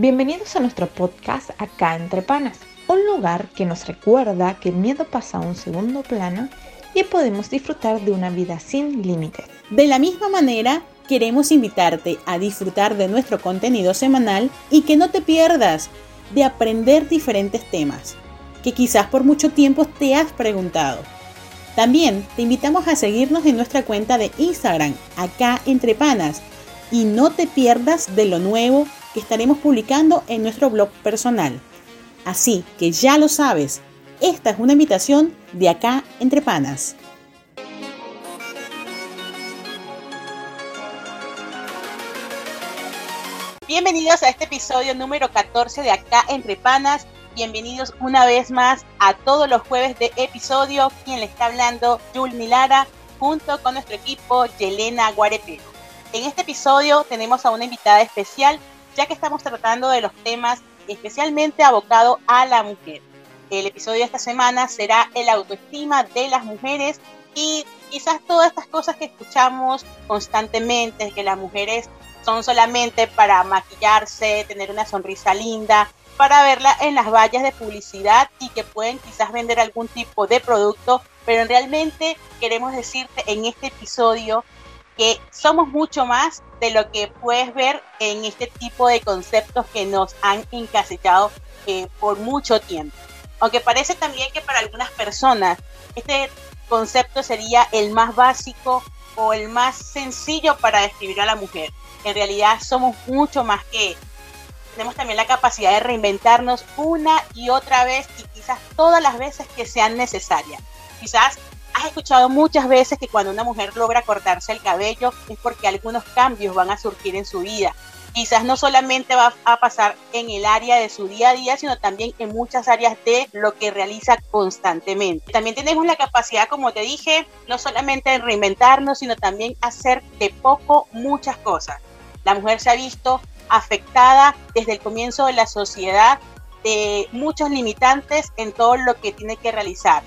Bienvenidos a nuestro podcast Acá entre Panas, un lugar que nos recuerda que el miedo pasa a un segundo plano y podemos disfrutar de una vida sin límites. De la misma manera, queremos invitarte a disfrutar de nuestro contenido semanal y que no te pierdas de aprender diferentes temas que quizás por mucho tiempo te has preguntado. También te invitamos a seguirnos en nuestra cuenta de Instagram, acá entre panas, y no te pierdas de lo nuevo que estaremos publicando en nuestro blog personal. Así que ya lo sabes, esta es una invitación de acá entre panas. Bienvenidos a este episodio número 14 de Acá entre Panas. Bienvenidos una vez más a todos los jueves de episodio. Quien le está hablando, Jul Milara, junto con nuestro equipo, Yelena Guarepero. En este episodio tenemos a una invitada especial, ya que estamos tratando de los temas especialmente abocados a la mujer. El episodio de esta semana será el autoestima de las mujeres y quizás todas estas cosas que escuchamos constantemente, que las mujeres son solamente para maquillarse, tener una sonrisa linda, para verla en las vallas de publicidad y que pueden quizás vender algún tipo de producto, pero realmente queremos decirte en este episodio que somos mucho más de lo que puedes ver en este tipo de conceptos que nos han encasillado eh, por mucho tiempo. Aunque parece también que para algunas personas este concepto sería el más básico o el más sencillo para describir a la mujer. En realidad somos mucho más que tenemos también la capacidad de reinventarnos una y otra vez y quizás todas las veces que sean necesarias. Quizás has escuchado muchas veces que cuando una mujer logra cortarse el cabello es porque algunos cambios van a surgir en su vida quizás no solamente va a pasar en el área de su día a día, sino también en muchas áreas de lo que realiza constantemente. También tenemos la capacidad, como te dije, no solamente de reinventarnos, sino también hacer de poco muchas cosas. La mujer se ha visto afectada desde el comienzo de la sociedad de muchos limitantes en todo lo que tiene que realizar.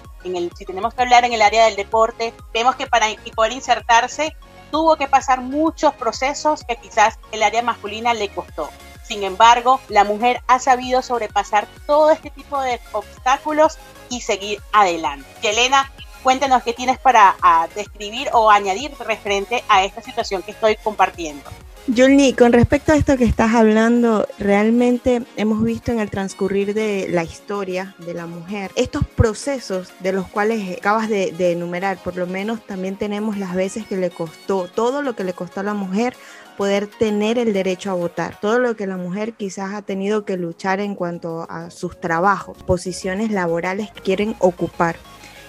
Si tenemos que hablar en el área del deporte, vemos que para poder insertarse tuvo que pasar muchos procesos que quizás el área masculina le costó. Sin embargo, la mujer ha sabido sobrepasar todo este tipo de obstáculos y seguir adelante. Yelena, cuéntanos qué tienes para describir o añadir referente a esta situación que estoy compartiendo. Julni, con respecto a esto que estás hablando, realmente hemos visto en el transcurrir de la historia de la mujer estos procesos de los cuales acabas de, enumerar, por lo menos también tenemos las veces que le costó, todo lo que le costó a la mujer poder tener el derecho a votar, todo lo que la mujer quizás ha tenido que luchar en cuanto a sus trabajos, posiciones laborales que quieren ocupar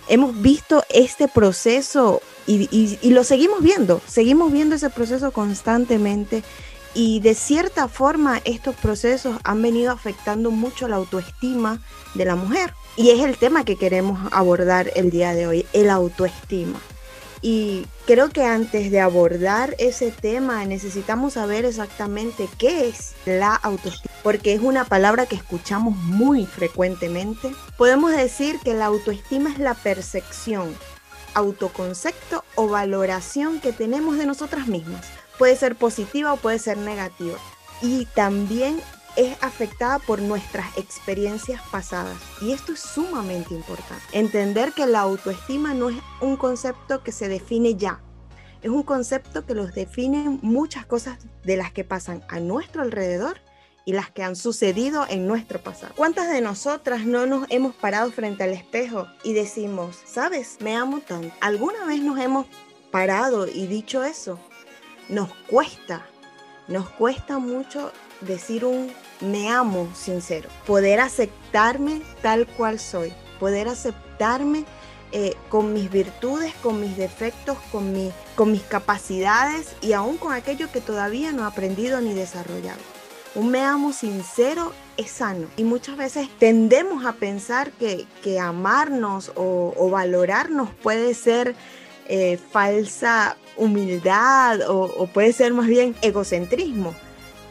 hemos visto este proceso y, lo seguimos viendo, seguimos viendo ese proceso constantemente y de cierta forma estos procesos han venido afectando mucho la autoestima de la mujer. Y es el tema que queremos abordar el día de hoy, el autoestima. Y creo que antes de abordar ese tema necesitamos saber exactamente qué es la autoestima, porque es una palabra que escuchamos muy frecuentemente. Podemos decir que la autoestima es la percepción, autoconcepto o valoración que tenemos de nosotras mismas. Puede ser positiva o puede ser negativa. Y también es afectada por nuestras experiencias pasadas. Y esto es sumamente importante. Entender que la autoestima no es un concepto que se define ya. Es un concepto que los define muchas cosas de las que pasan a nuestro alrededor y las que han sucedido en nuestro pasado. ¿Cuántas de nosotras no nos hemos parado frente al espejo y decimos, sabes, me amo tanto? ¿Alguna vez nos hemos parado y dicho eso? Nos cuesta, nos cuesta mucho decir un me amo sincero, poder aceptarme tal cual soy, poder aceptarme eh, con mis virtudes, con mis defectos, con, mi, con mis capacidades y aún con aquello que todavía no he aprendido ni desarrollado. Un me amo sincero es sano y muchas veces tendemos a pensar que, amarnos o, valorarnos puede ser eh, falsa humildad o puede ser más bien egocentrismo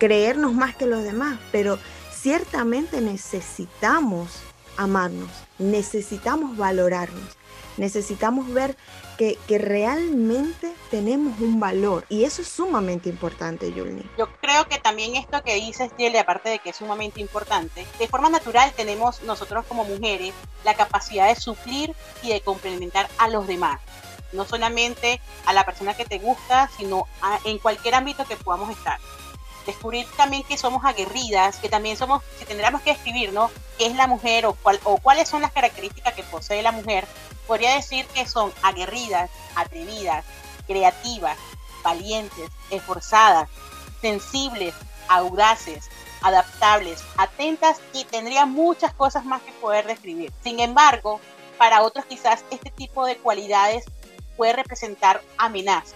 creernos más que los demás, pero ciertamente necesitamos amarnos, necesitamos valorarnos, necesitamos ver que, que realmente tenemos un valor. Y eso es sumamente importante, Yulni. Yo creo que también esto que dices, Jelly, aparte de que es sumamente importante, de forma natural tenemos nosotros como mujeres la capacidad de suplir y de complementar a los demás. No solamente a la persona que te gusta, sino en cualquier ámbito que podamos estar descubrir también que somos aguerridas, que también somos, si tendríamos que escribir, ¿no? ¿Qué es la mujer o, o cuáles son las características que posee la mujer? Podría decir que son aguerridas, atrevidas, creativas, valientes, esforzadas, sensibles, audaces, adaptables, atentas y tendría muchas cosas más que poder describir. Sin embargo, para otros quizás este tipo de cualidades puede representar amenaza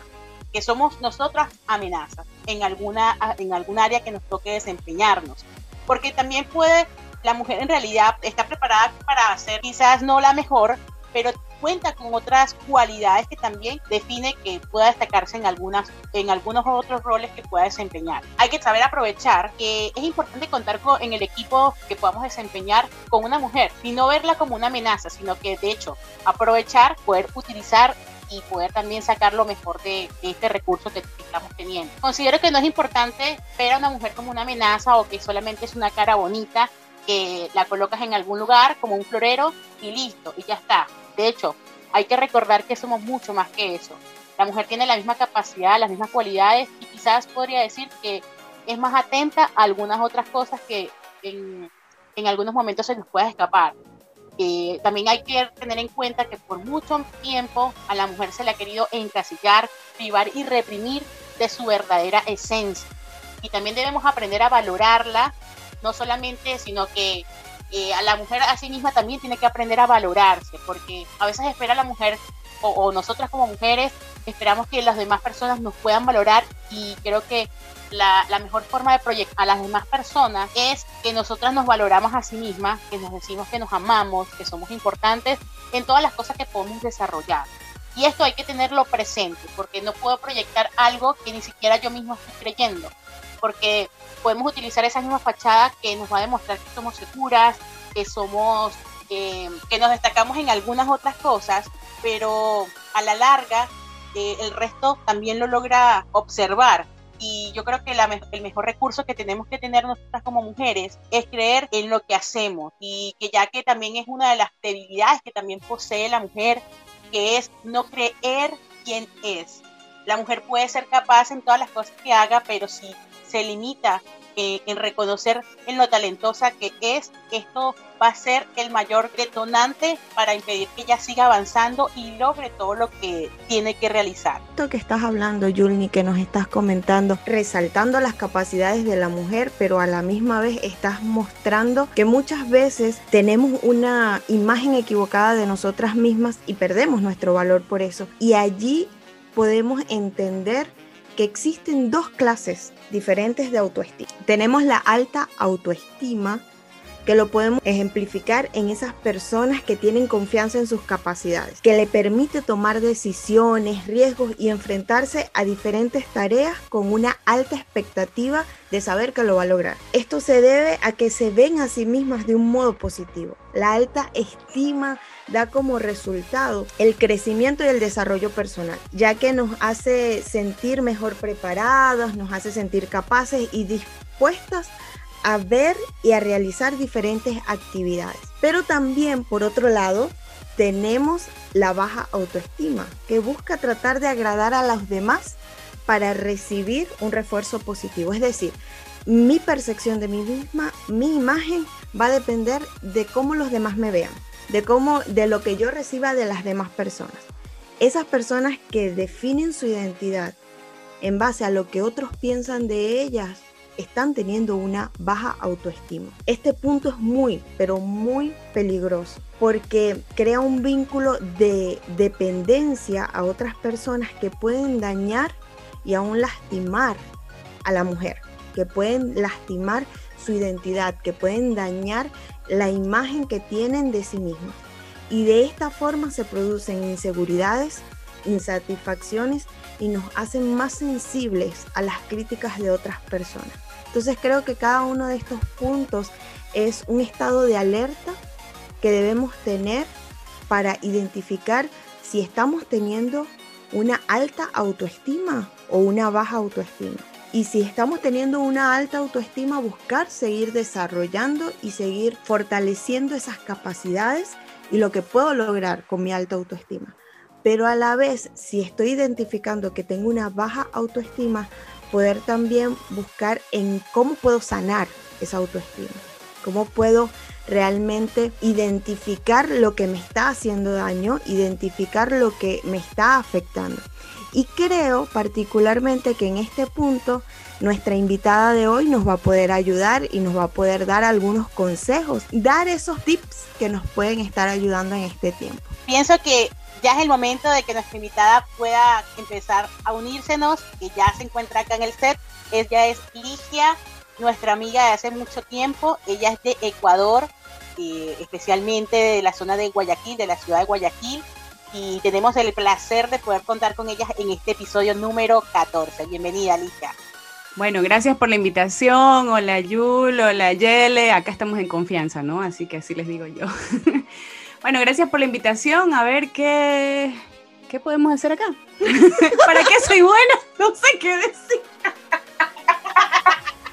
que somos nosotras amenazas en alguna, en algún área que nos toque desempeñarnos. Porque también puede, la mujer en realidad está preparada para ser quizás no la mejor, pero cuenta con otras cualidades que también define que pueda destacarse en algunas en algunos otros roles que pueda desempeñar. Hay que saber aprovechar que es importante contar con en el equipo que podamos desempeñar con una mujer y no verla como una amenaza, sino que de hecho aprovechar poder utilizar y poder también sacar lo mejor de, este recurso que, estamos teniendo. Considero que no es importante ver a una mujer como una amenaza o que solamente es una cara bonita que la colocas en algún lugar como un florero y listo, y ya está. De hecho, hay que recordar que somos mucho más que eso. La mujer tiene la misma capacidad, las mismas cualidades y quizás podría decir que es más atenta a algunas otras cosas que en, algunos momentos se nos puede escapar. Eh, también hay que tener en cuenta que por mucho tiempo a la mujer se le ha querido encasillar, privar y reprimir de su verdadera esencia. Y también debemos aprender a valorarla, no solamente, sino que eh, a la mujer a sí misma también tiene que aprender a valorarse, porque a veces espera la mujer o, o nosotras como mujeres esperamos que las demás personas nos puedan valorar y creo que la, mejor forma de proyectar a las demás personas es que nosotras nos valoramos a sí mismas, que nos decimos que nos amamos, que somos importantes en todas las cosas que podemos desarrollar. Y esto hay que tenerlo presente, porque no puedo proyectar algo que ni siquiera yo mismo estoy creyendo, porque podemos utilizar esa misma fachada que nos va a demostrar que somos seguras, que somos, eh, que nos destacamos en algunas otras cosas, pero a la larga eh, el resto también lo logra observar y yo creo que el mejor recurso que tenemos que tener nosotras como mujeres es creer en lo que hacemos y que ya que también es una de las debilidades que también posee la mujer, que es no creer quién es. La mujer puede ser capaz en todas las cosas que haga, pero si se limita eh, en reconocer en lo talentosa que es, esto va a ser el mayor detonante para impedir que ella siga avanzando y logre todo lo que tiene que realizar. Esto que estás hablando, Yulni, que nos estás comentando, resaltando las capacidades de la mujer, pero a la misma vez estás mostrando que muchas veces tenemos una imagen equivocada de nosotras mismas y perdemos nuestro valor por eso. Y allí podemos entender que existen dos clases diferentes de autoestima. Tenemos la alta autoestima, que lo podemos ejemplificar en esas personas que tienen confianza en sus capacidades, que le permite tomar decisiones, riesgos y enfrentarse a diferentes tareas con una alta expectativa de saber que lo va a lograr. Esto se debe a que se ven a sí mismas de un modo positivo. La alta estima da como resultado el crecimiento y el desarrollo personal, ya que nos hace sentir mejor preparadas, nos hace sentir capaces y dispuestas a ver y a realizar diferentes actividades. Pero también, por otro lado, tenemos la baja autoestima, que busca tratar de agradar a los demás para recibir un refuerzo positivo. Es decir, mi percepción de mí misma, mi imagen va a depender de cómo los demás me vean, de cómo de lo que yo reciba de las demás personas. Esas personas que definen su identidad en base a lo que otros piensan de ellas están teniendo una baja autoestima. Este punto es muy, pero muy peligroso porque crea un vínculo de dependencia a otras personas que pueden dañar y aún lastimar a la mujer, que pueden lastimar su identidad, que pueden dañar la imagen que tienen de sí mismas. Y de esta forma se producen inseguridades, insatisfacciones y nos hacen más sensibles a las críticas de otras personas. Entonces creo que cada uno de estos puntos es un estado de alerta que debemos tener para identificar si estamos teniendo una alta autoestima o una baja autoestima. Y si estamos teniendo una alta autoestima, buscar seguir desarrollando y seguir fortaleciendo esas capacidades y lo que puedo lograr con mi alta autoestima. Pero a la vez, si estoy identificando que tengo una baja autoestima, poder también buscar en cómo puedo sanar esa autoestima, cómo puedo realmente identificar lo que me está haciendo daño, identificar lo que me está afectando. Y creo particularmente que en este punto nuestra invitada de hoy nos va a poder ayudar y nos va a poder dar algunos consejos, dar esos tips que nos pueden estar ayudando en este tiempo. Pienso que ya es el momento de que nuestra invitada pueda empezar a unírsenos, que ya se encuentra acá en el set. Ella es Ligia, nuestra amiga de hace mucho tiempo. Ella es de Ecuador, eh, especialmente de la zona de Guayaquil, de la ciudad de Guayaquil. Y tenemos el placer de poder contar con ella en este episodio número 14. Bienvenida, Ligia. Bueno, gracias por la invitación. Hola Yul, hola Yele. Acá estamos en confianza, ¿no? Así que así les digo yo. bueno, gracias por la invitación. A ver qué, qué podemos hacer acá. ¿Para qué soy buena? No sé qué decir.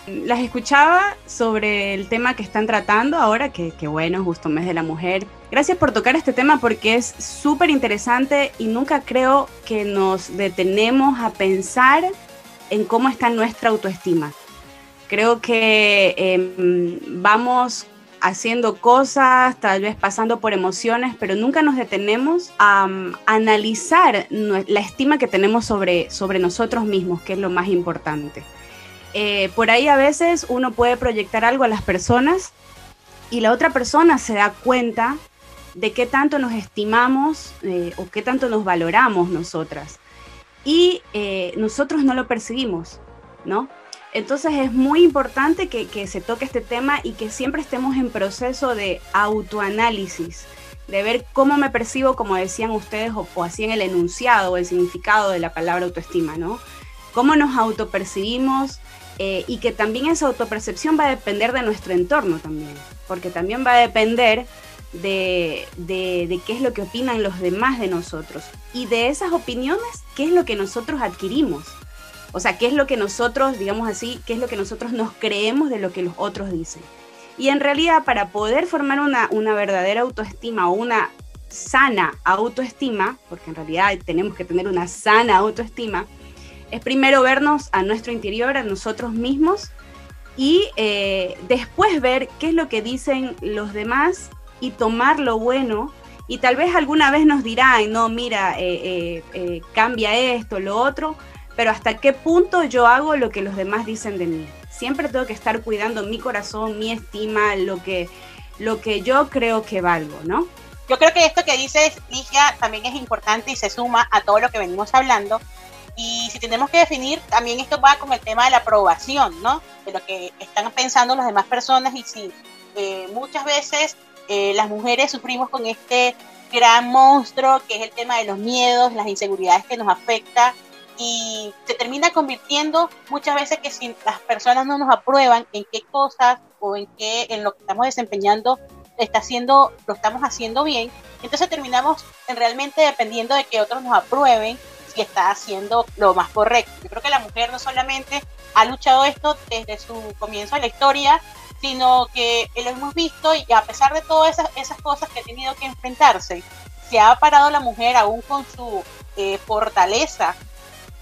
Las escuchaba sobre el tema que están tratando ahora, que, que bueno, justo mes de la mujer. Gracias por tocar este tema porque es súper interesante y nunca creo que nos detenemos a pensar en cómo está nuestra autoestima. Creo que em, vamos haciendo cosas, tal vez pasando por emociones, pero nunca nos detenemos a analizar la estima que tenemos sobre, sobre nosotros mismos, que es lo más importante. Eh, por ahí a veces uno puede proyectar algo a las personas y la otra persona se da cuenta de qué tanto nos estimamos eh, o qué tanto nos valoramos nosotras y eh, nosotros no lo percibimos, ¿no? Entonces es muy importante que, se toque este tema y que siempre estemos en proceso de autoanálisis, de ver cómo me percibo, como decían ustedes, o, o así en el enunciado o el significado de la palabra autoestima, ¿no? Cómo nos autopercibimos eh, y que también esa autopercepción va a depender de nuestro entorno también, porque también va a depender de, de, qué es lo que opinan los demás de nosotros y de esas opiniones, qué es lo que nosotros adquirimos. O sea, qué es lo que nosotros, digamos así, qué es lo que nosotros nos creemos de lo que los otros dicen. Y en realidad, para poder formar una, una verdadera autoestima o una sana autoestima, porque en realidad tenemos que tener una sana autoestima, es primero vernos a nuestro interior, a nosotros mismos, y eh, después ver qué es lo que dicen los demás y tomar lo bueno. Y tal vez alguna vez nos dirá, no, mira, eh, eh, eh, cambia esto, lo otro, pero hasta qué punto yo hago lo que los demás dicen de mí. Siempre tengo que estar cuidando mi corazón, mi estima, lo que, lo que yo creo que valgo, ¿no? Yo creo que esto que dices, Ligia, también es importante y se suma a todo lo que venimos hablando. Y si tenemos que definir, también esto va con el tema de la aprobación, ¿no? De lo que están pensando las demás personas y si muchas veces eh, las mujeres sufrimos con este gran monstruo que es el tema de los miedos, las inseguridades que nos afecta y se termina convirtiendo muchas veces que si las personas no nos aprueban en qué cosas o en qué en lo que estamos desempeñando está haciendo lo estamos haciendo bien entonces terminamos en realmente dependiendo de que otros nos aprueben si está haciendo lo más correcto. Yo creo que la mujer no solamente ha luchado esto desde su comienzo de la historia sino que lo hemos visto y a pesar de todas esas, cosas que ha tenido que enfrentarse, se ha parado la mujer aún con su eh, fortaleza,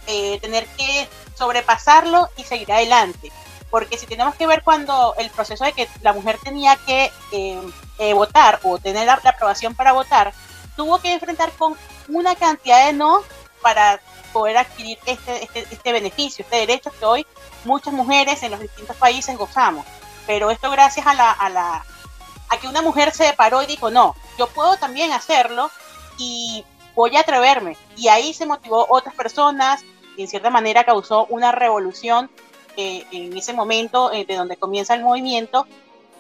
eh, tener que sobrepasarlo y seguir adelante. Porque si tenemos que ver cuando el proceso de que la mujer tenía que eh, votar o tener la, aprobación para votar, tuvo que enfrentar con una cantidad de no para poder adquirir este, este, este beneficio, este derecho que hoy muchas mujeres en los distintos países gozamos pero esto gracias a la, a la a que una mujer se paró y dijo, no, yo puedo también hacerlo y voy a atreverme. Y ahí se motivó otras personas y en cierta manera causó una revolución eh, en ese momento eh, de donde comienza el movimiento,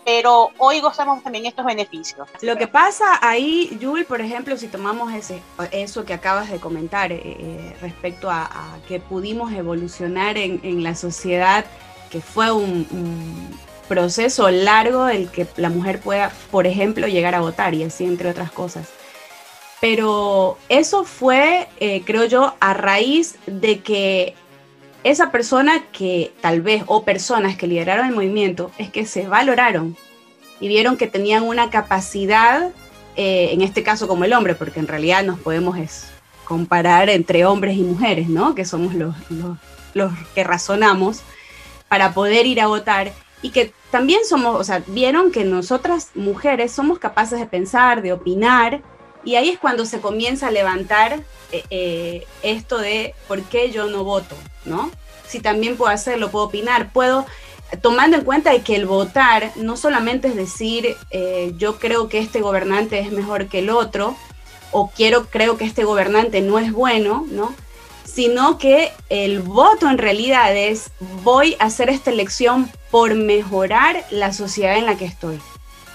pero hoy gozamos también estos beneficios. Lo que pasa ahí, Yul, por ejemplo, si tomamos ese, eso que acabas de comentar eh, respecto a, que pudimos evolucionar en, en, la sociedad, que fue un proceso largo el que la mujer pueda, por ejemplo, llegar a votar y así entre otras cosas. pero eso fue, eh, creo yo, a raíz de que esa persona que tal vez, o personas que lideraron el movimiento, es que se valoraron y vieron que tenían una capacidad, eh, en este caso como el hombre, porque en realidad nos podemos comparar entre hombres y mujeres, ¿no? Que somos los, los que razonamos para poder ir a votar y que también somos, o sea, vieron que nosotras mujeres somos capaces de pensar, de opinar, y ahí es cuando se comienza a levantar eh, eh, esto de por qué yo no voto, ¿no? Si también puedo hacerlo, puedo opinar, puedo, tomando en cuenta que el votar no solamente es decir eh, yo creo que este gobernante es mejor que el otro, o quiero, creo que este gobernante no es bueno, ¿no? Sino que el voto en realidad es voy a hacer esta elección por mejorar la sociedad en la que estoy.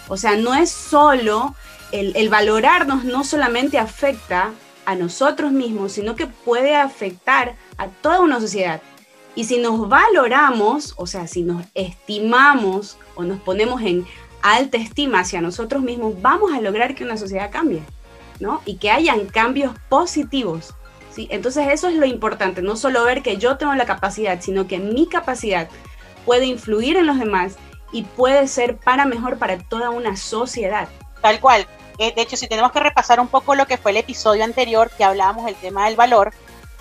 O sea, no es solo el, valorarnos no solamente afecta a nosotros mismos, sino que puede afectar a toda una sociedad. Y si nos valoramos, o sea, si nos estimamos o nos ponemos en alta estima hacia nosotros mismos, vamos a lograr que una sociedad cambie, ¿no? Y que hayan cambios positivos. Entonces eso es lo importante, no solo ver que yo tengo la capacidad, sino que mi capacidad puede influir en los demás y puede ser para mejor para toda una sociedad. Tal cual. Eh, de hecho, si tenemos que repasar un poco lo que fue el episodio anterior que hablábamos del tema del valor,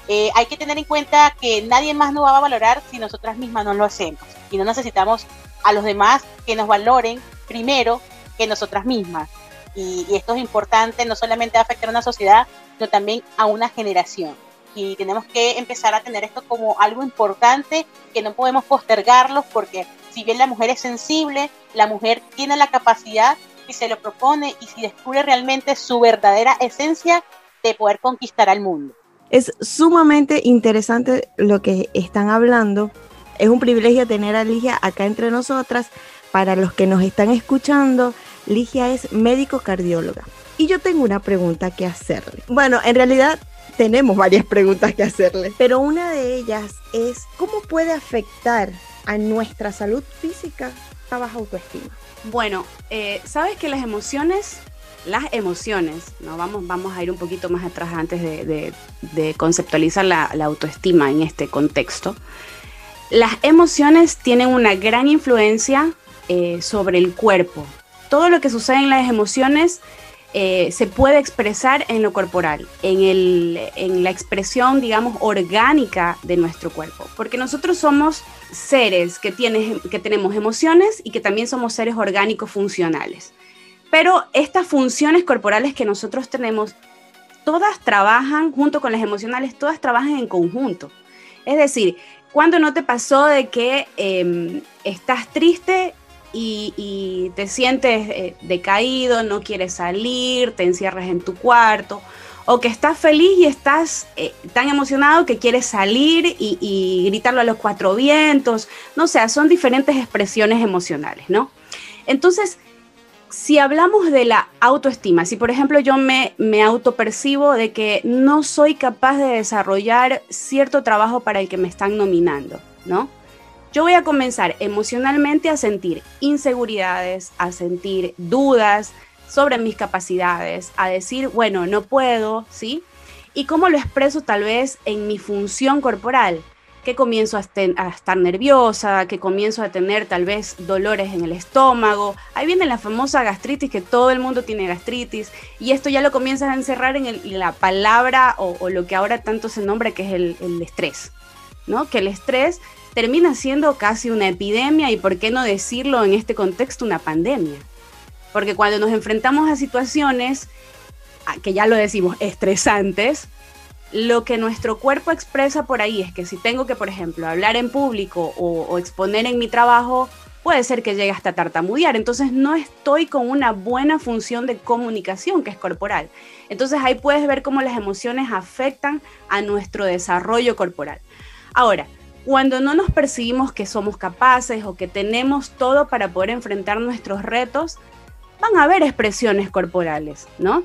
eh, hay que tener en cuenta que nadie más nos va a valorar si nosotras mismas no lo hacemos. Y no necesitamos a los demás que nos valoren primero que nosotras mismas. Y, y esto es importante, no solamente afectar a una sociedad, sino también a una generación. Y tenemos que empezar a tener esto como algo importante, que no podemos postergarlo, porque si bien la mujer es sensible, la mujer tiene la capacidad si se lo propone y si descubre realmente su verdadera esencia de poder conquistar al mundo. Es sumamente interesante lo que están hablando. Es un privilegio tener a Ligia acá entre nosotras. Para los que nos están escuchando, Ligia es médico cardióloga. Y yo tengo una pregunta que hacerle. Bueno, en realidad tenemos varias preguntas que hacerle, pero una de ellas es, ¿cómo puede afectar a nuestra salud física la baja autoestima? Bueno, eh, sabes que las emociones, las emociones. Vamos, vamos a ir un poquito más atrás antes de, conceptualizar la, autoestima en este contexto. Las emociones tienen una gran influencia eh, sobre el cuerpo. Todo lo que sucede en las emociones eh, se puede expresar en lo corporal, en, la expresión, digamos, orgánica de nuestro cuerpo, porque nosotros somos seres que, que tenemos emociones y que también somos seres orgánicos funcionales. Pero estas funciones corporales que nosotros tenemos, todas trabajan junto con las emocionales, todas trabajan en conjunto. Es decir, cuando no te pasó de que em, estás triste y, te sientes eh, decaído, no quieres salir, te encierras en tu cuarto, o que estás feliz y estás eh, tan emocionado que quieres salir y, gritarlo a los cuatro vientos, no sé, son diferentes expresiones emocionales, ¿no? Entonces, si hablamos de la autoestima, si por ejemplo yo me, me autopercibo de que no soy capaz de desarrollar cierto trabajo para el que me están nominando, ¿no? Yo voy a comenzar emocionalmente a sentir inseguridades, a sentir dudas sobre mis capacidades, a decir, bueno, no puedo, ¿sí? ¿Y cómo lo expreso tal vez en mi función corporal? Que comienzo a, estar nerviosa, que comienzo a tener tal vez dolores en el estómago. Ahí viene la famosa gastritis, que todo el mundo tiene gastritis, y esto ya lo comienzas a encerrar en, la palabra o, lo que ahora tanto se nombra que es el, el estrés, ¿no? Que el estrés termina siendo casi una epidemia y, por qué no decirlo en este contexto, una pandemia. Porque cuando nos enfrentamos a situaciones, que ya lo decimos, estresantes, lo que nuestro cuerpo expresa por ahí es que si tengo que, por ejemplo, hablar en público o, exponer en mi trabajo, puede ser que llegue hasta tartamudear. Entonces no estoy con una buena función de comunicación que es corporal. Entonces ahí puedes ver cómo las emociones afectan a nuestro desarrollo corporal. Ahora, cuando no nos percibimos que somos capaces o que tenemos todo para poder enfrentar nuestros retos, van a haber expresiones corporales, ¿no?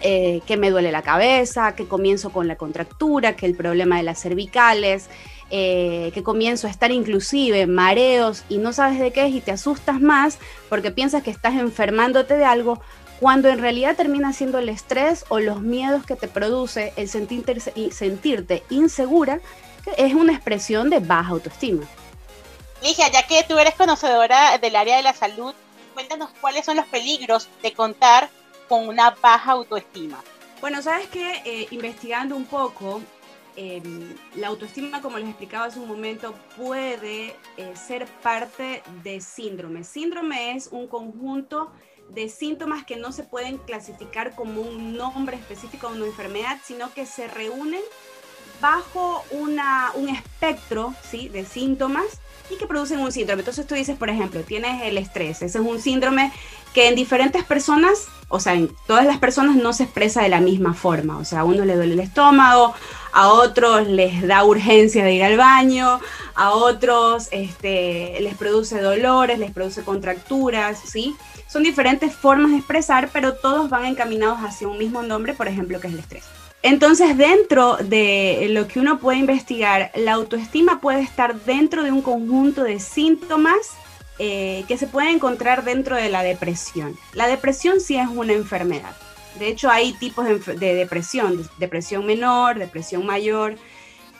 Eh, que me duele la cabeza, que comienzo con la contractura, que el problema de las cervicales, eh, que comienzo a estar inclusive mareos y no sabes de qué es y te asustas más porque piensas que estás enfermándote de algo, cuando en realidad termina siendo el estrés o los miedos que te produce el sentirte, sentirte insegura, es una expresión de baja autoestima. Ligia, ya que tú eres conocedora del área de la salud, cuéntanos cuáles son los peligros de contar con una baja autoestima. Bueno, sabes que eh, investigando un poco, em, la autoestima, como les explicaba hace un momento, puede eh, ser parte de síndrome. Síndrome es un conjunto de síntomas que no se pueden clasificar como un nombre específico de una enfermedad, sino que se reúnen bajo una, un espectro ¿sí? de síntomas y que producen un síndrome. Entonces tú dices, por ejemplo, tienes el estrés. Ese es un síndrome que en diferentes personas, o sea, en todas las personas no se expresa de la misma forma. O sea, a uno le duele el estómago, a otros les da urgencia de ir al baño, a otros este, les produce dolores, les produce contracturas, ¿sí? Son diferentes formas de expresar, pero todos van encaminados hacia un mismo nombre, por ejemplo, que es el estrés. Entonces, dentro de lo que uno puede investigar, la autoestima puede estar dentro de un conjunto de síntomas eh, que se pueden encontrar dentro de la depresión. La depresión sí es una enfermedad. De hecho, hay tipos de, depresión, depresión menor, depresión mayor.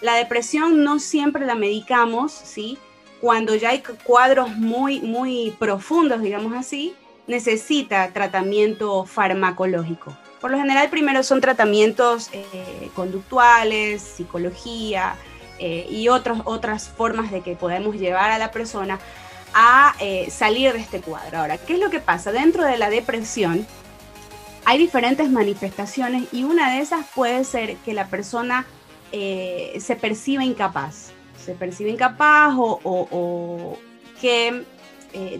La depresión no siempre la medicamos, ¿sí? Cuando ya hay cuadros muy, muy profundos, digamos así, necesita tratamiento farmacológico. Por lo general, primero son tratamientos eh, conductuales, psicología eh, y otros, otras formas de que podemos llevar a la persona a eh, salir de este cuadro. Ahora, ¿qué es lo que pasa? Dentro de la depresión hay diferentes manifestaciones y una de esas puede ser que la persona se perciba incapaz. Se percibe incapaz o, o que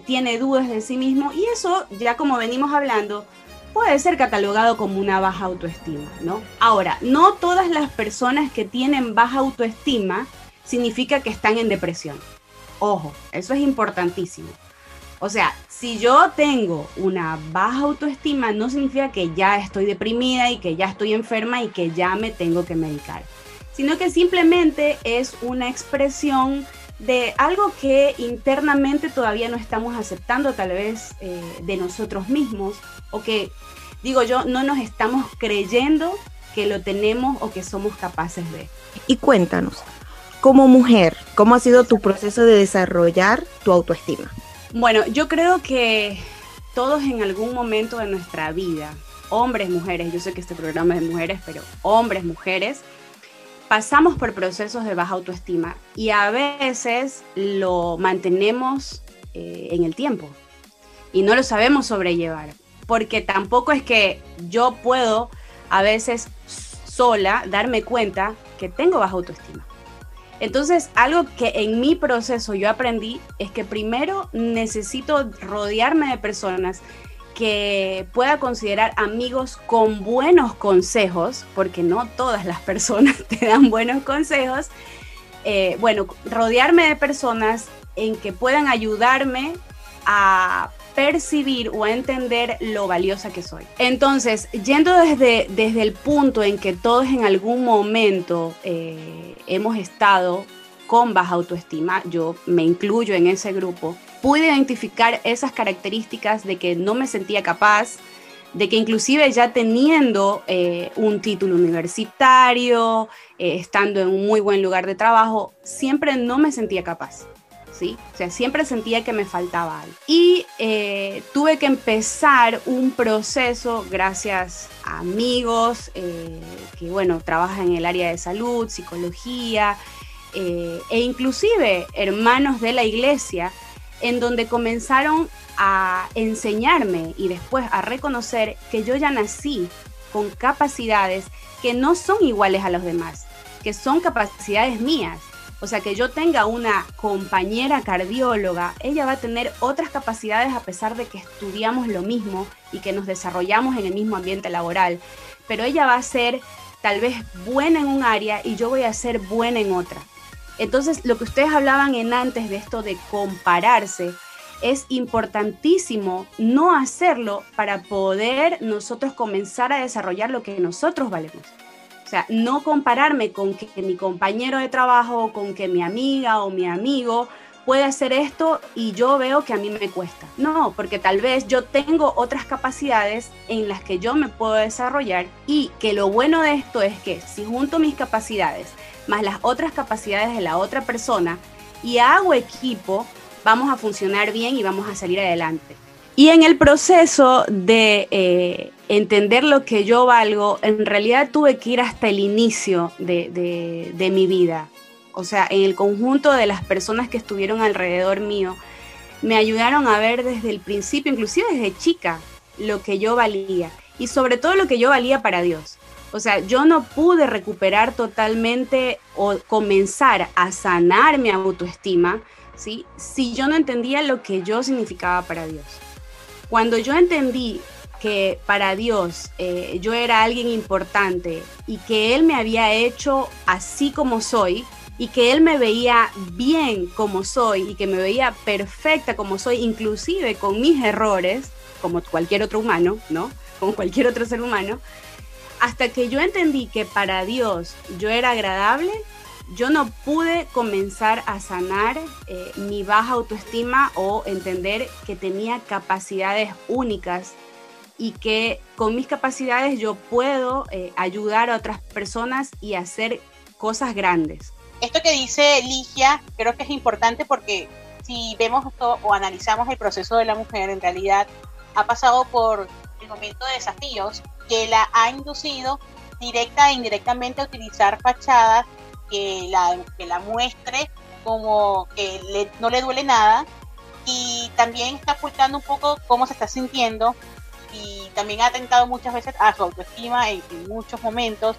tiene dudas de sí mismo y eso, ya como venimos hablando, puede ser catalogado como una baja autoestima, ¿no? Ahora, no todas las personas que tienen baja autoestima significa que están en depresión. Ojo, eso es importantísimo. O sea, si yo tengo una baja autoestima, no significa que ya estoy deprimida y que ya estoy enferma y que ya me tengo que medicar, sino que simplemente es una expresión de algo que internamente todavía no estamos aceptando tal vez eh, de nosotros mismos o que, digo yo, no nos estamos creyendo que lo tenemos o que somos capaces de. Y cuéntanos, como mujer, ¿cómo ha sido tu proceso de desarrollar tu autoestima? Bueno, yo creo que todos en algún momento de nuestra vida, hombres, mujeres, yo sé que este programa es de mujeres, pero hombres, mujeres, pasamos por procesos de baja autoestima y a veces lo mantenemos eh, en el tiempo y no lo sabemos sobrellevar, porque tampoco es que yo puedo a veces sola darme cuenta que tengo baja autoestima. Entonces, algo que en mi proceso yo aprendí es que primero necesito rodearme de personas que pueda considerar amigos con buenos consejos, porque no todas las personas te dan buenos consejos, eh, bueno, rodearme de personas en que puedan ayudarme a percibir o a entender lo valiosa que soy. Entonces, yendo desde, desde el punto en que todos en algún momento eh, hemos estado con baja autoestima, yo me incluyo en ese grupo, pude identificar esas características de que no me sentía capaz, de que inclusive ya teniendo eh, un título universitario, eh, estando en un muy buen lugar de trabajo, siempre no me sentía capaz. ¿Sí? O sea, siempre sentía que me faltaba algo. Y eh, tuve que empezar un proceso gracias a amigos que, bueno, trabajan en el área de salud, psicología, e inclusive hermanos de la iglesia en donde comenzaron a enseñarme y después a reconocer que yo ya nací con capacidades que no son iguales a los demás, que son capacidades mías. O sea, que yo tenga una compañera cardióloga, ella va a tener otras capacidades a pesar de que estudiamos lo mismo y que nos desarrollamos en el mismo ambiente laboral. Pero ella va a ser tal vez buena en un área y yo voy a ser buena en otra. Entonces, lo que ustedes hablaban en antes de esto de compararse, es importantísimo no hacerlo para poder nosotros comenzar a desarrollar lo que nosotros valemos. O sea, no compararme con que, mi compañero de trabajo, con que mi amiga o mi amigo puede hacer esto y yo veo que a mí me cuesta. No, porque tal vez yo tengo otras capacidades en las que yo me puedo desarrollar y que lo bueno de esto es que si junto mis capacidades más las otras capacidades de la otra persona y hago equipo, vamos a funcionar bien y vamos a salir adelante. Y en el proceso de eh, entender lo que yo valgo, en realidad tuve que ir hasta el inicio de, de mi vida. O sea, en el conjunto de las personas que estuvieron alrededor mío, me ayudaron a ver desde el principio, inclusive desde chica, lo que yo valía y sobre todo lo que yo valía para Dios. O sea, yo no pude recuperar totalmente o comenzar a sanar mi autoestima, ¿sí? Si yo no entendía lo que yo significaba para Dios. Cuando yo entendí que para Dios eh, yo era alguien importante y que Él me había hecho así como soy y que Él me veía bien como soy y que me veía perfecta como soy, inclusive con mis errores, como cualquier otro humano, ¿no? Como cualquier otro ser humano, hasta que yo entendí que para Dios yo era agradable, yo no pude comenzar a sanar eh, mi baja autoestima o entender que tenía capacidades únicas y que con mis capacidades yo puedo eh, ayudar a otras personas y hacer cosas grandes. Esto que dice Ligia creo que es importante porque si vemos o analizamos el proceso de la mujer, en realidad ha pasado por el momento de desafíos que la ha inducido directa e indirectamente a utilizar fachadas que la, que la muestre como que no le duele nada. Y también está ocultando un poco cómo se está sintiendo y también ha atentado muchas veces a su autoestima en, en muchos momentos.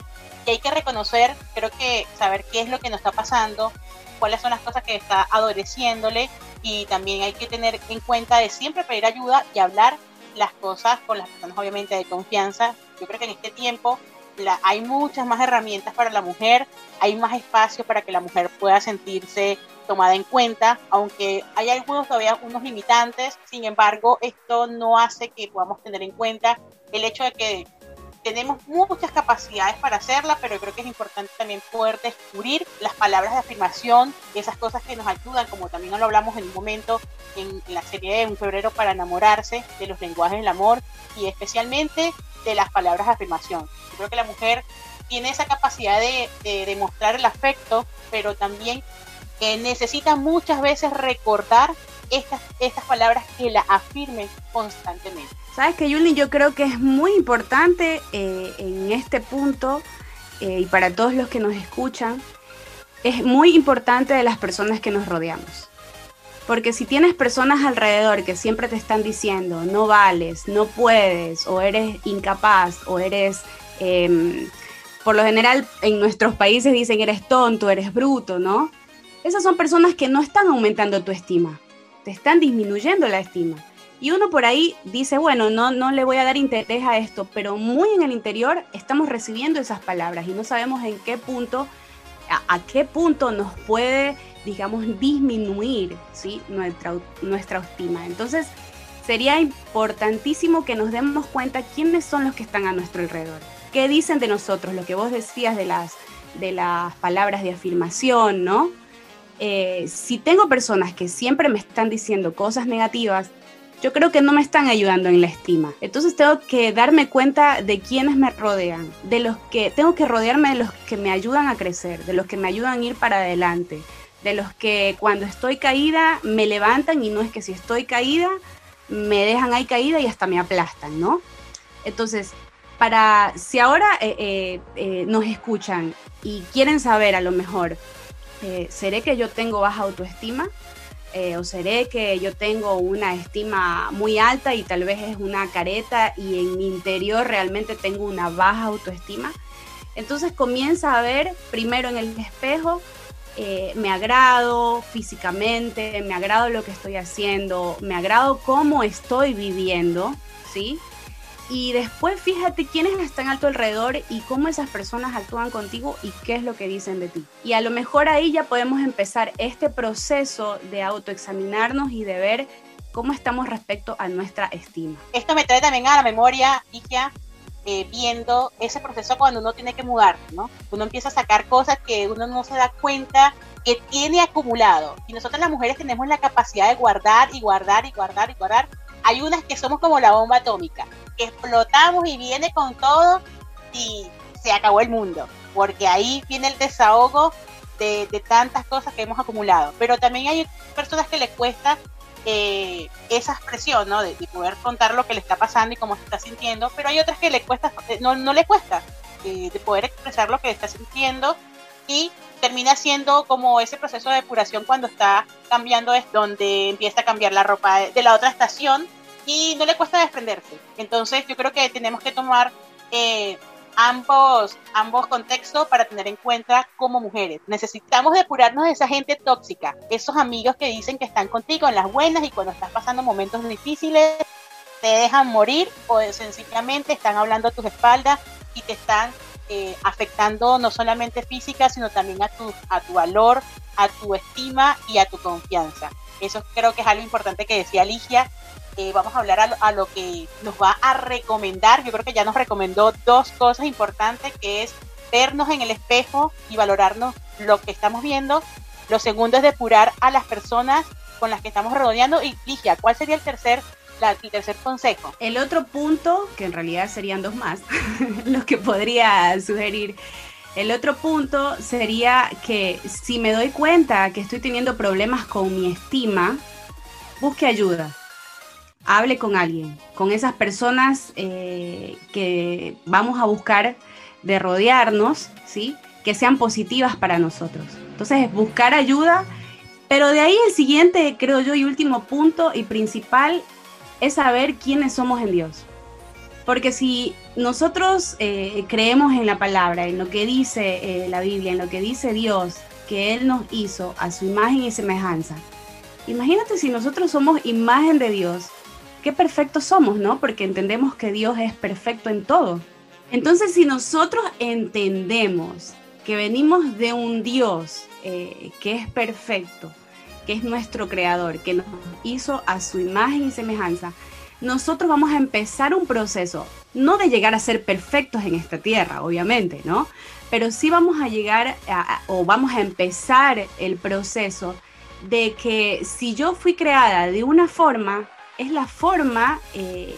Y hay que reconocer, creo que saber qué es lo que nos está pasando, cuáles son las cosas que está adoleciéndole y también hay que tener en cuenta de siempre pedir ayuda y hablar las cosas con las personas obviamente de confianza. Yo creo que en este tiempo la, hay muchas más herramientas para la mujer, hay más espacio para que la mujer pueda sentirse tomada en cuenta, aunque hay algunos todavía unos limitantes, sin embargo, esto no hace que podamos tener en cuenta el hecho de que tenemos muchas capacidades para hacerla, pero creo que es importante también poder descubrir las palabras de afirmación, esas cosas que nos ayudan, como también lo hablamos en un momento en, la serie de Un febrero para enamorarse, de los lenguajes del amor y especialmente de las palabras de afirmación. Yo creo que la mujer tiene esa capacidad de, demostrar el afecto, pero también eh, necesita muchas veces recordar estas, estas palabras que la afirmen constantemente. Sabes que Yuli, yo creo que es muy importante eh, en este punto eh, y para todos los que nos escuchan, es muy importante de las personas que nos rodeamos. Porque si tienes personas alrededor que siempre te están diciendo, no vales, no puedes, o eres incapaz, o eres, em, por lo general en nuestros países dicen, eres tonto, eres bruto, ¿no? Esas son personas que no están aumentando tu estima, te están disminuyendo la estima. Y uno por ahí dice, bueno, no, no le voy a dar interés a esto, pero muy en el interior estamos recibiendo esas palabras y no sabemos en qué punto, a, qué punto nos puede, digamos, disminuir ¿sí? nuestra, nuestra estima. Entonces, sería importantísimo que nos demos cuenta quiénes son los que están a nuestro alrededor. ¿Qué dicen de nosotros? Lo que vos decías de las, de las palabras de afirmación, ¿no? Eh, si tengo personas que siempre me están diciendo cosas negativas, yo creo que no me están ayudando en la estima. Entonces tengo que darme cuenta de quienes me rodean, de los que tengo que rodearme de los que me ayudan a crecer, de los que me ayudan a ir para adelante, de los que cuando estoy caída me levantan y no es que si estoy caída me dejan ahí caída y hasta me aplastan, ¿no? Entonces, para si ahora eh, eh, eh, nos escuchan y quieren saber a lo mejor, ¿seré que yo tengo baja autoestima? Eh, o seré que yo tengo una estima muy alta y tal vez es una careta y en mi interior realmente tengo una baja autoestima. Entonces comienza a ver primero en el espejo, eh, me agrado físicamente, me agrado lo que estoy haciendo, me agrado cómo estoy viviendo, ¿sí? Y después fíjate quiénes están a tu alrededor y cómo esas personas actúan contigo y qué es lo que dicen de ti. Y a lo mejor ahí ya podemos empezar este proceso de autoexaminarnos y de ver cómo estamos respecto a nuestra estima. Esto me trae también a la memoria, Ikia, eh, viendo ese proceso cuando uno tiene que mudar, ¿no? Uno empieza a sacar cosas que uno no se da cuenta que tiene acumulado. Y nosotras las mujeres tenemos la capacidad de guardar y guardar y guardar y guardar. Hay unas que somos como la bomba atómica, que explotamos y viene con todo y se acabó el mundo, porque ahí viene el desahogo de, tantas cosas que hemos acumulado. Pero también hay personas que les cuesta eh, esa expresión, ¿no? De, poder contar lo que le está pasando y cómo se está sintiendo, pero hay otras que le cuesta, eh, no, no le cuesta eh, de poder expresar lo que está sintiendo y termina siendo como ese proceso de depuración cuando está cambiando es donde empieza a cambiar la ropa de la otra estación y no le cuesta desprenderse. Entonces yo creo que tenemos que tomar eh, ambos, ambos contextos para tener en cuenta como mujeres. Necesitamos depurarnos de esa gente tóxica, esos amigos que dicen que están contigo en las buenas y cuando estás pasando momentos difíciles te dejan morir o sencillamente están hablando a tus espaldas y te están eh, afectando no solamente física, sino también a tu, a tu valor, a tu estima y a tu confianza. Eso creo que es algo importante que decía Ligia. Eh, vamos a hablar a lo, que nos va a recomendar. Yo creo que ya nos recomendó dos cosas importantes, que es vernos en el espejo y valorarnos lo que estamos viendo. Lo segundo es depurar a las personas con las que estamos rodeando. Y Ligia, ¿cuál sería el tercer el tercer consejo. El otro punto, que en realidad serían dos más, los que podría sugerir. El otro punto sería que si me doy cuenta que estoy teniendo problemas con mi estima, busque ayuda. Hable con alguien, con esas personas eh, que vamos a buscar de rodearnos, ¿sí? Que sean positivas para nosotros. Entonces, buscar ayuda, pero de ahí el siguiente, creo yo, y último punto y principal es saber quiénes somos en Dios. Porque si nosotros eh, creemos en la palabra, en lo que dice eh, la Biblia, en lo que dice Dios, que Él nos hizo a su imagen y semejanza, imagínate si nosotros somos imagen de Dios, qué perfectos somos, ¿no? Porque entendemos que Dios es perfecto en todo. Entonces, si nosotros entendemos que venimos de un Dios eh, que es perfecto, que es nuestro creador, que nos hizo a su imagen y semejanza, nosotros vamos a empezar un proceso, no de llegar a ser perfectos en esta tierra, obviamente, ¿no? Pero sí vamos a llegar o vamos a empezar el proceso de que si yo fui creada de una forma, es la forma eh,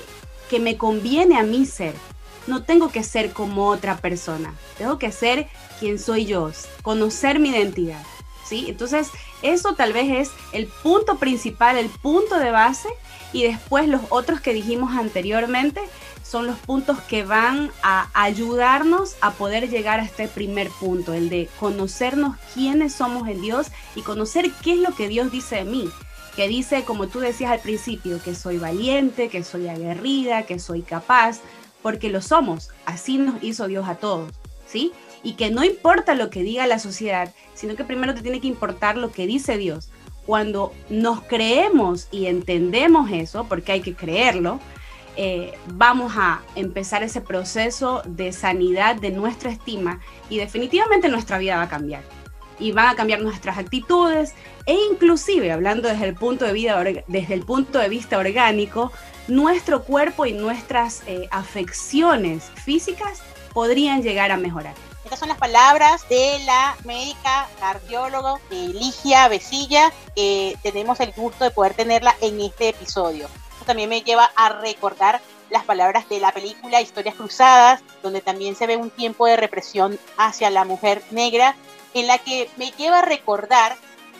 que me conviene a mí ser. No tengo que ser como otra persona, tengo que ser quien soy yo, conocer mi identidad. ¿sí? Entonces, eso tal vez es el punto principal, el punto de base, y después los otros que dijimos anteriormente son los puntos que van a ayudarnos a poder llegar a este primer punto, el de conocernos quiénes somos en Dios y conocer qué es lo que Dios dice de mí. Que dice, como tú decías al principio, que soy valiente, que soy aguerrida, que soy capaz, porque lo somos. Así nos hizo Dios a todos, ¿sí? y que no importa lo que diga la sociedad, sino que primero te tiene que importar lo que dice Dios. Cuando nos creemos y entendemos eso, porque hay que creerlo, eh, vamos a empezar ese proceso de sanidad de nuestra estima y definitivamente nuestra vida va a cambiar. Y van a cambiar nuestras actitudes e inclusive, hablando desde el punto de, vida, desde el punto de vista orgánico, nuestro cuerpo y nuestras eh, afecciones físicas podrían llegar a mejorar. Estas son las palabras de la médica cardióloga Ligia Besilla, que tenemos el gusto de poder tenerla en este episodio. Esto también me lleva a recordar las palabras de la película Historias Cruzadas, donde también se ve un tiempo de represión hacia la mujer negra, en la que me lleva a recordar,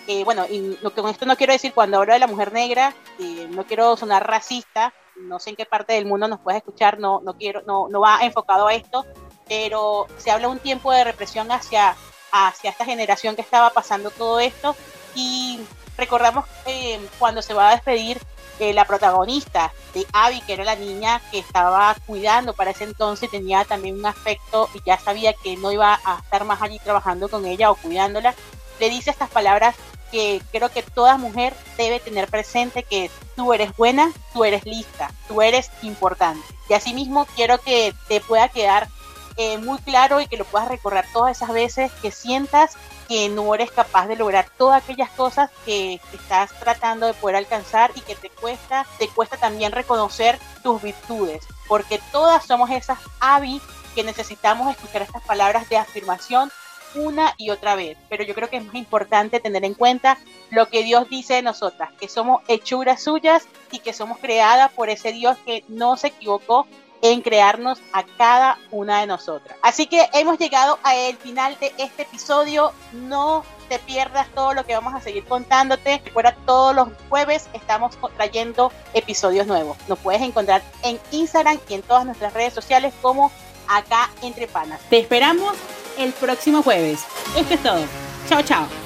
eh, bueno, y lo que con esto no quiero decir cuando hablo de la mujer negra, eh, no quiero sonar racista, no sé en qué parte del mundo nos puedes escuchar, no, no quiero, no, no va enfocado a esto, pero se habla un tiempo de represión hacia, hacia esta generación que estaba pasando todo esto y recordamos eh, cuando se va a despedir eh, la protagonista de Abby, que era la niña que estaba cuidando para ese entonces, tenía también un aspecto y ya sabía que no iba a estar más allí trabajando con ella o cuidándola, le dice estas palabras que creo que toda mujer debe tener presente que tú eres buena, tú eres lista, tú eres importante. Y asimismo quiero que te pueda quedar eh, muy claro y que lo puedas recorrer todas esas veces que sientas que no eres capaz de lograr todas aquellas cosas que estás tratando de poder alcanzar y que te cuesta, te cuesta también reconocer tus virtudes, porque todas somos esas avis que necesitamos escuchar estas palabras de afirmación una y otra vez, pero yo creo que es más importante tener en cuenta lo que Dios dice de nosotras, que somos hechuras suyas y que somos creadas por ese Dios que no se equivocó en crearnos a cada una de nosotras. Así que hemos llegado al final de este episodio. No te pierdas todo lo que vamos a seguir contándote. Recuerda, todos los jueves estamos trayendo episodios nuevos. Nos puedes encontrar en Instagram y en todas nuestras redes sociales como acá entre panas. Te esperamos el próximo jueves. Esto es todo. Chao, chao.